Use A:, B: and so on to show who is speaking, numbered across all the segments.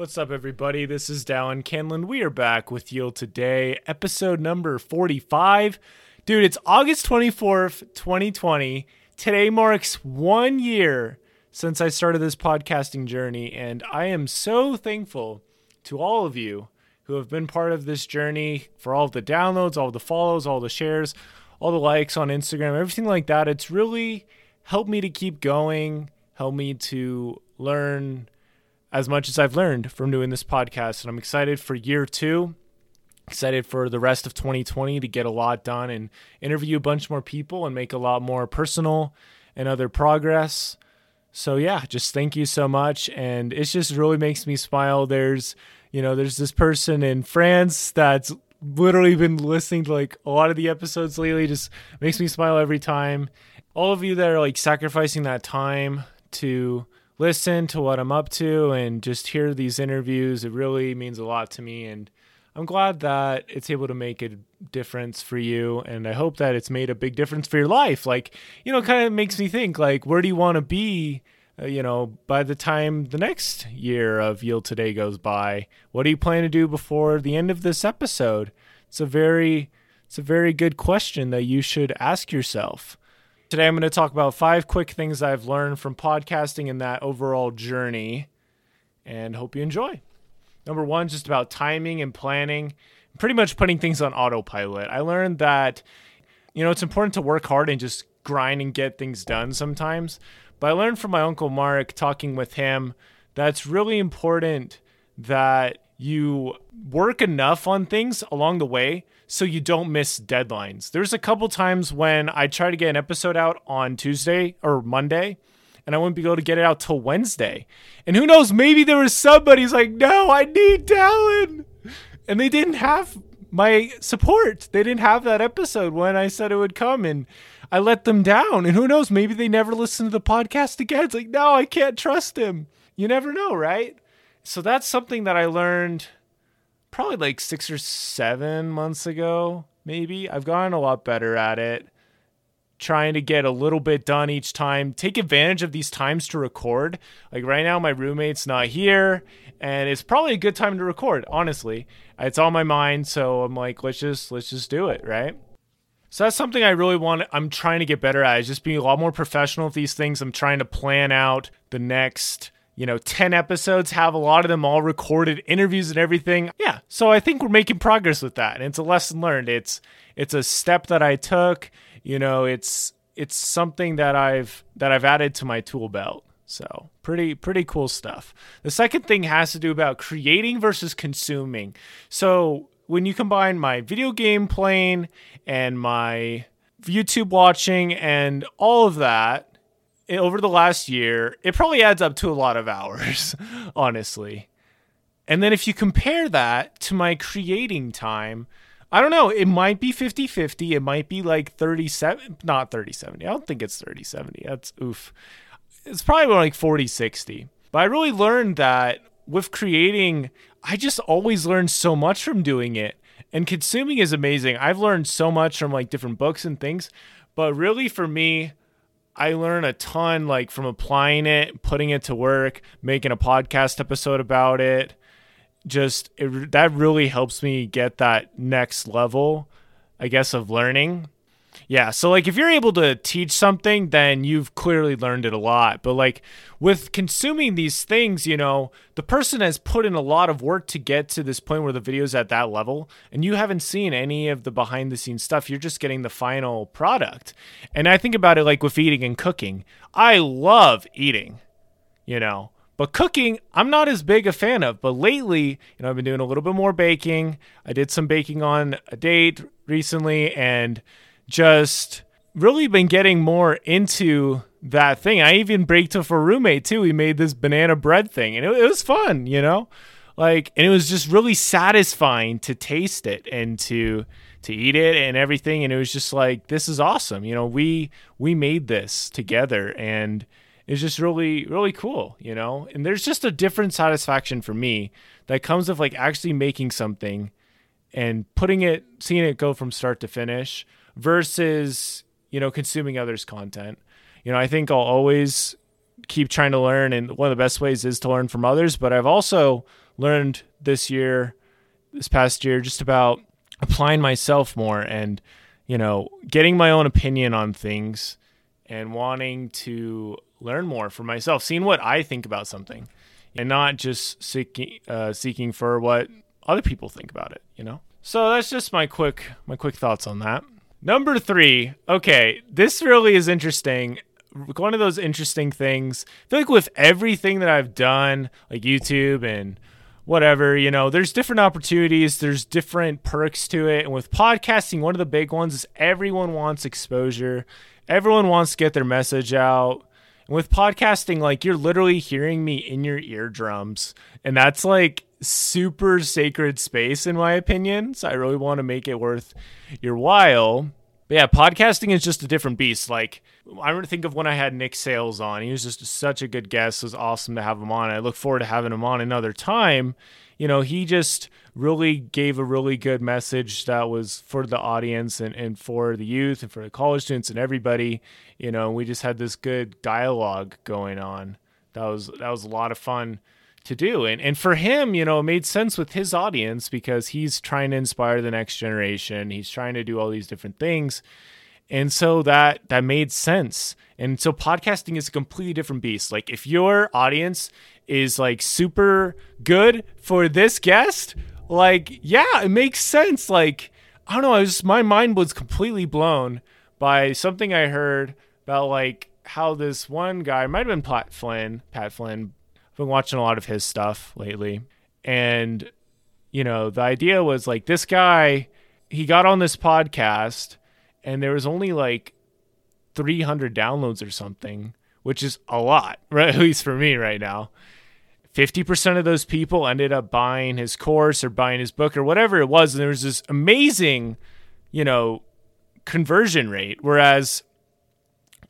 A: What's up, everybody? This is Dallin Canlin. We are back with you today, episode number 45. Dude, it's August 24th, 2020. Today marks one year since I started this podcasting journey, and I am so thankful to all of you who have been part of this journey for all of the downloads, all the follows, all the shares, all the likes on Instagram, everything like that. It's really helped me to keep going, helped me to learn as much as I've learned from doing this podcast. And I'm excited for year two. Excited for the rest of 2020 to get a lot done and interview a bunch more people and make a lot more personal and other progress. So yeah, just thank you so much. And it just really makes me smile. There's, you know, there's this person in France that's literally been listening to like a lot of the episodes lately. Just makes me smile every time. All of you that are like sacrificing that time to listen to what I'm up to and just hear these interviews. It really means a lot to me. And I'm glad that it's able to make a difference for you. And I hope that it's made a big difference for your life. Like, you know, kind of makes me think, like, where do you want to be? Uh, you know, by the time the next year of Yield Today goes by, what do you plan to do before the end of this episode? It's a very, it's a very good question that you should ask yourself. Today, I'm going to talk about five quick things I've learned from podcasting and that overall journey, and hope you enjoy. Number one, just about timing and planning, pretty much putting things on autopilot. I learned that, you know, it's important to work hard and just grind and get things done sometimes. But I learned from my uncle Mark, talking with him, that it's really important that you work enough on things along the way so you don't miss deadlines. There's a couple times when I try to get an episode out on Tuesday or Monday and I wouldn't be able to get it out till Wednesday. And who knows, maybe there was somebody's like, no, I need Dallin. And they didn't have my support. They didn't have that episode when I said it would come and I let them down. And who knows, maybe they never listen to the podcast again. It's like, no, I can't trust him. You never know, right? So that's something that I learned probably like six or seven months ago, maybe. I've gotten a lot better at it, trying to get a little bit done each time, take advantage of these times to record. Like right now, my roommate's not here, and it's probably a good time to record, honestly. It's on my mind, so I'm like, let's just let's just do it, right? So that's something I really want. I'm trying to get better at. Is just being a lot more professional with these things. I'm trying to plan out the next you know, 10 episodes, have a lot of them all recorded, interviews and everything. Yeah. So I think we're making progress with that. And it's a lesson learned. It's it's a step that I took, you know, it's it's something that I've that I've added to my tool belt. So pretty pretty cool stuff. The second thing has to do about creating versus consuming. So when you combine my video game playing and my YouTube watching and all of that, over the last year, it probably adds up to a lot of hours, honestly. And then if you compare that to my creating time, I don't know, it might be 50 50. It might be like 37, not 30 70. I don't think it's 30 70. That's oof. It's probably more like 40 60. But I really learned that with creating, I just always learn so much from doing it. And consuming is amazing. I've learned so much from like different books and things. But really, for me, I learn a ton like from applying it, putting it to work, making a podcast episode about it. Just it, that really helps me get that next level, I guess, of learning. Yeah, so like if you're able to teach something, then you've clearly learned it a lot. But like with consuming these things, you know, the person has put in a lot of work to get to this point where the video's at that level, and you haven't seen any of the behind the scenes stuff. You're just getting the final product. And I think about it like with eating and cooking. I love eating, you know. But cooking, I'm not as big a fan of. But lately, you know, I've been doing a little bit more baking. I did some baking on a date recently and just really been getting more into that thing. I even baked with a roommate too. We made this banana bread thing, and it, it, was fun, you know, like, and it was just really satisfying to taste it and to to eat it and everything. And it was just like, this is awesome, you know. We we made this together, and it's just really really cool, you know. And there's just a different satisfaction for me that comes of like actually making something and putting it, seeing it go from start to finish versus you know consuming others content you know i think i'll always keep trying to learn. And one of the best ways is to learn from others. But I've also learned this year, this past year, just about applying myself more and, you know, getting my own opinion on things and wanting to learn more for myself, seeing what I think about something and not just seeking, uh, seeking for what other people think about it, you know? So that's just my quick, my quick thoughts on that. Number three. Okay. This really is interesting one of those interesting things. I feel like with everything that I've done, like YouTube and whatever, you know, there's different opportunities, there's different perks to it. And with podcasting, one of the big ones is everyone wants exposure. Everyone wants to get their message out. And with podcasting, like you're literally hearing me in your eardrums. And that's like super sacred space in my opinion. So I really want to make it worth your while. But yeah, podcasting is just a different beast. Like I remember think of when I had Nick Sales on. He was just such a good guest. It was awesome to have him on. I look forward to having him on another time. You know, he just really gave a really good message that was for the audience and, and for the youth and for the college students and everybody. You know, we just had this good dialogue going on. That was that was a lot of fun to do. And and for him, you know, it made sense with his audience because he's trying to inspire the next generation. He's trying to do all these different things. And so that that made sense. And so podcasting is a completely different beast. Like if your audience is like super good for this guest, like yeah, it makes sense. Like I don't know, I was my mind was completely blown by something I heard about like how this one guy might have been Pat Flynn, Pat Flynn, been watching a lot of his stuff lately. And, you know, the idea was like this guy, he got on this podcast and there was only like 300 downloads or something, which is a lot, right? At least for me right now. 50% of those people ended up buying his course or buying his book or whatever it was. And there was this amazing, you know, conversion rate. Whereas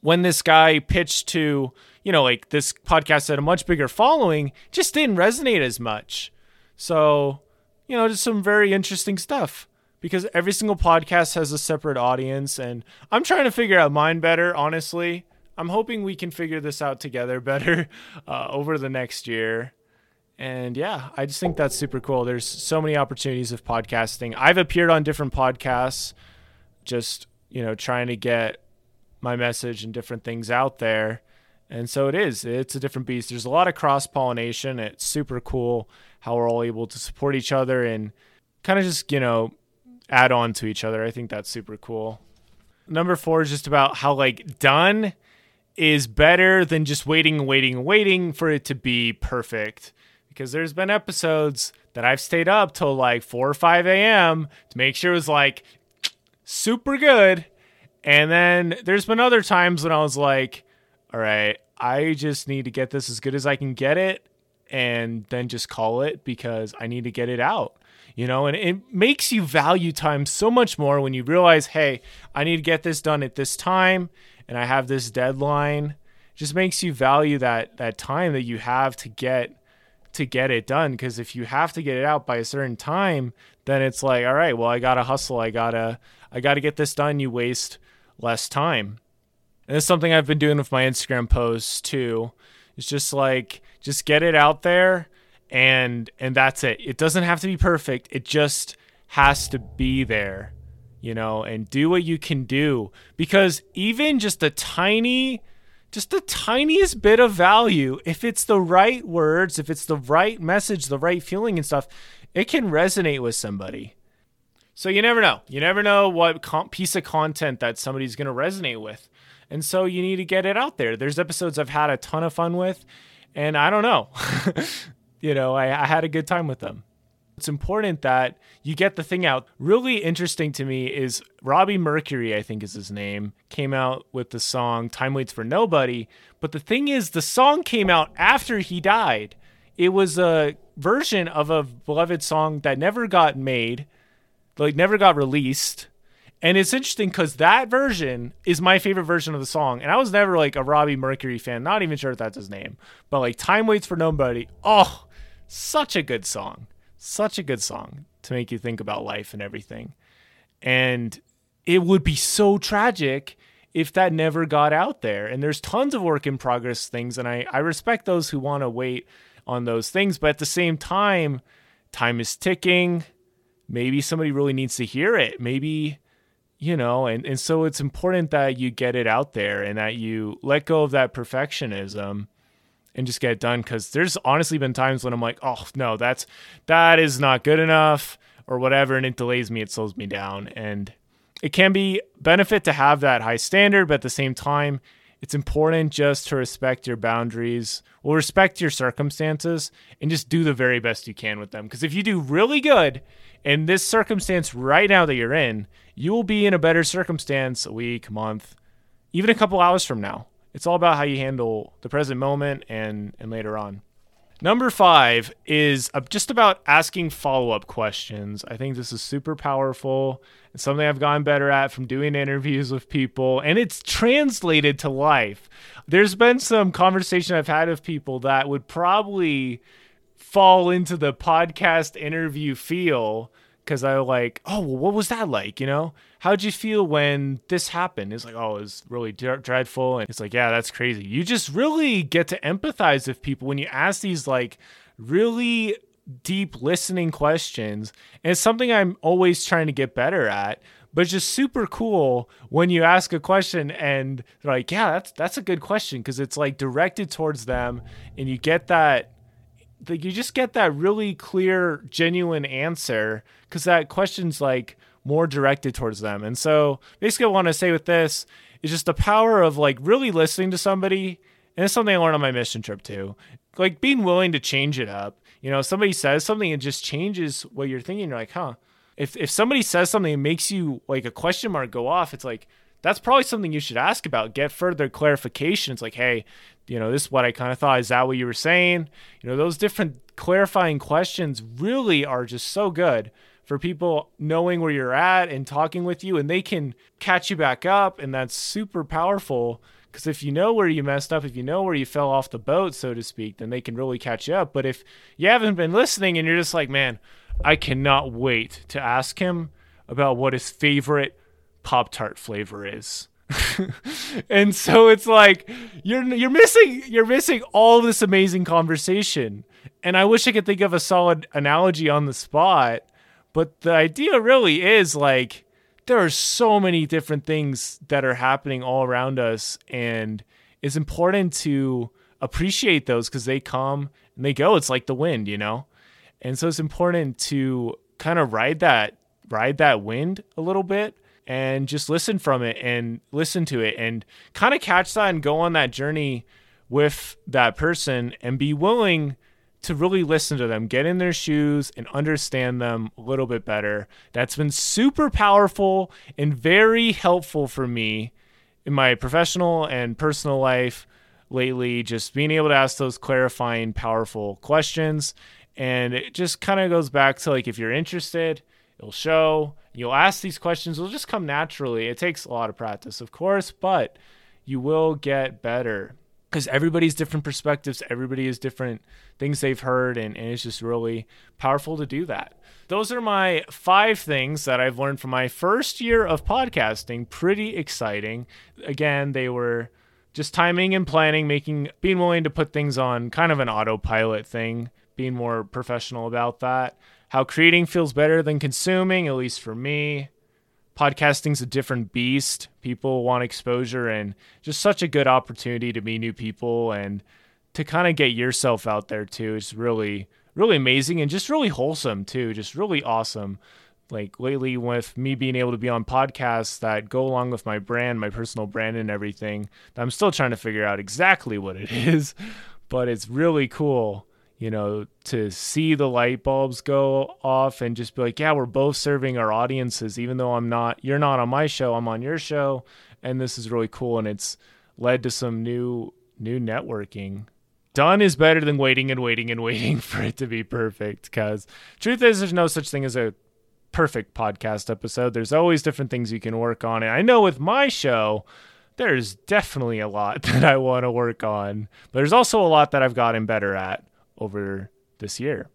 A: when this guy pitched to you know, like this podcast had a much bigger following, just didn't resonate as much. So, you know, just some very interesting stuff because every single podcast has a separate audience and I'm trying to figure out mine better, honestly. I'm hoping we can figure this out together better uh, over the next year. And yeah, I just think that's super cool. There's so many opportunities of podcasting. I've appeared on different podcasts, just, you know, trying to get my message and different things out there. And so it is. It's a different beast. There's a lot of cross pollination. It's super cool how we're all able to support each other and kind of just, you know, add on to each other. I think that's super cool. Number four is just about how, like, done is better than just waiting waiting waiting for it to be perfect. Because there's been episodes that I've stayed up till like 4 or 5 a.m. to make sure it was like super good. And then there's been other times when I was like, all right, I just need to get this as good as I can get it and then just call it because I need to get it out. You know, and it makes you value time so much more when you realize, hey, I need to get this done at this time and I have this deadline. It just makes you value that that time that you have to get to get it done because if you have to get it out by a certain time, then it's like, all right, well, I got to hustle. I got to I got to get this done. You waste less time. And it's something I've been doing with my Instagram posts too. It's just like just get it out there and and that's it. It doesn't have to be perfect. It just has to be there, you know, and do what you can do because even just a tiny just the tiniest bit of value, if it's the right words, if it's the right message, the right feeling and stuff, it can resonate with somebody. So you never know. You never know what piece of content that somebody's going to resonate with. And so you need to get it out there. There's episodes I've had a ton of fun with, and I don't know. you know, I, I had a good time with them. It's important that you get the thing out. Really interesting to me is Robbie Mercury, I think is his name, came out with the song Time Waits for Nobody. But the thing is, the song came out after he died. It was a version of a beloved song that never got made, like never got released and it's interesting because that version is my favorite version of the song. And I was never like a Robbie Mercury fan, not even sure if that's his name. But like Time Waits for Nobody, oh, such a good song. Such a good song to make you think about life and everything. And it would be so tragic if that never got out there. And there's tons of work in progress things, and I, I respect those who want to wait on those things. But at the same time, time is ticking. Maybe somebody really needs to hear it. Maybe, you know, and, and so it's important that you get it out there and that you let go of that perfectionism and just get it done. Cause there's honestly been times when I'm like, oh no, that's that is not good enough or whatever, and it delays me, it slows me down. And it can be benefit to have that high standard, but at the same time, it's important just to respect your boundaries, or respect your circumstances, and just do the very best you can with them. Because if you do really good in this circumstance right now that you're in, you will be in a better circumstance a week, month, even a couple hours from now. It's all about how you handle the present moment and and later on. Number five is uh, just about asking follow up questions. I think this is super powerful. It's something I've gotten better at from doing interviews with people, and it's translated to life. There's been some conversation I've had with people that would probably fall into the podcast interview feel because I like, oh, well, what was that like? You know, how'd you feel when this happened? It's like, oh, it was really dreadful. And it's like, yeah, that's crazy. You just really get to empathize with people when you ask these like really deep listening questions. And it's something I'm always trying to get better at. But just super cool when you ask a question and they're like, yeah, that's that's a good question because it's like directed towards them and you get that like you just get that really clear, genuine answer because that question's like more directed towards them. And so basically, I want to say with this is just the power of like really listening to somebody. And it's something I learned on my mission trip too. Like being willing to change it up. You know, somebody says something and just changes what you're thinking. You're like, huh. If if somebody says something and makes you like a question mark go off, it's like that's probably something you should ask about. Get further clarification. It's like, hey, you know, this is what I kind of thought. Is that what you were saying? You know, those different clarifying questions really are just so good for people knowing where you're at and talking with you, and they can catch you back up. And that's super powerful because if you know where you messed up, if you know where you fell off the boat, so to speak, then they can really catch you up. But if you haven't been listening and you're just like, man, I cannot wait to ask him about what his favorite Pop Tart flavor is. and so it's like you're you're missing you're missing all this amazing conversation. And I wish I could think of a solid analogy on the spot, but the idea really is like there are so many different things that are happening all around us and it's important to appreciate those cuz they come and they go. It's like the wind, you know? And so it's important to kind of ride that ride that wind a little bit and just listen from it and listen to it and kind of catch that and go on that journey with that person and be willing to really listen to them, get in their shoes and understand them a little bit better. That's been super powerful and very helpful for me in my professional and personal life lately. Just being able to ask those clarifying, powerful questions. And it just kind of goes back to like, if you're interested, it'll show. You'll ask these questions, it'll just come naturally. It takes a lot of practice, of course, but you will get better because everybody's different perspectives, everybody has different things they've heard, and, and it's just really powerful to do that. Those are my five things that I've learned from my first year of podcasting. Pretty exciting. Again, they were just timing and planning, making being willing to put things on kind of an autopilot thing, being more professional about that how creating feels better than consuming, at least for me. Podcasting's a different beast. People want exposure and just such a good opportunity to meet new people and to kind of get yourself out there too. It's really, really amazing and just really wholesome too. Just really awesome. Like lately, with me being able to be on podcasts that go along with my brand, my personal brand, and everything, I'm still trying to figure out exactly what it is, but it's really cool you know, to see the light bulbs go off and just be like, yeah, we're both serving our audiences, even though I'm not, you're not on my show, I'm on your show. And this is really cool. And it's led to some new, new networking. Done is better than waiting and waiting and waiting for it to be perfect. Because truth is, there's no such thing as a perfect podcast episode. There's always different things you can work on. And I know with my show, there's definitely a lot that I want to work on, but there's also a lot that I've gotten better at over this year.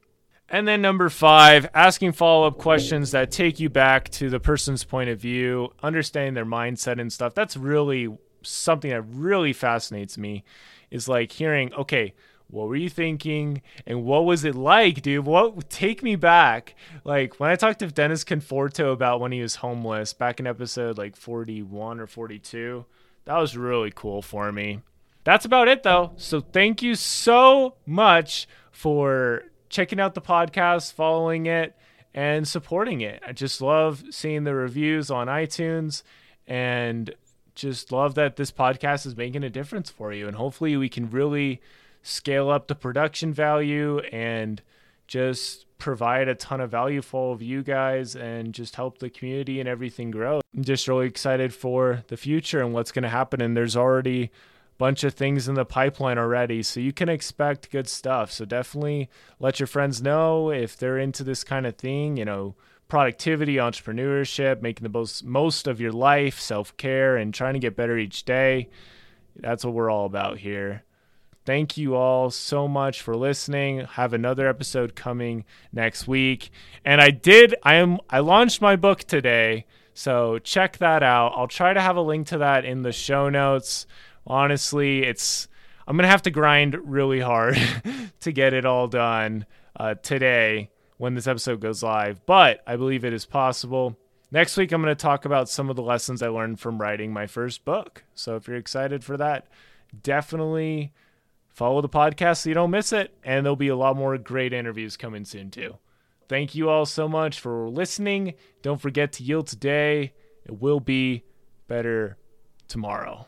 A: And then number five, asking follow up questions that take you back to the person's point of view, understanding their mindset and stuff. That's really something that really fascinates me is like hearing, okay, what were you thinking and what was it like dude what take me back like when i talked to dennis conforto about when he was homeless back in episode like 41 or 42 that was really cool for me that's about it though so thank you so much for checking out the podcast, following it, and supporting it. I just love seeing the reviews on iTunes and just love that this podcast is making a difference for you. And hopefully, we can really scale up the production value and just provide a ton of value for all of you guys and just help the community and everything grow. I'm just really excited for the future and what's going to happen. And there's already bunch of things in the pipeline already so you can expect good stuff. So definitely let your friends know if they're into this kind of thing you know productivity entrepreneurship making the most most of your life self-care and trying to get better each day. That's what we're all about here. Thank you all so much for listening. Have another episode coming next week. And i did i am i launched my book today so check that out. I'll try to have a link to that in the show notes honestly, it's I'm gonna have to grind really hard to get it all done uh, today when this episode goes live, but I believe it is possible. Next week, I'm going to talk about some of the lessons I learned from writing my first book. So if you're excited for that, definitely follow the podcast so you don't miss it. And there'll be a lot more great interviews coming soon, too. Thank you all so much for listening. Don't forget to yield today. It will be better tomorrow.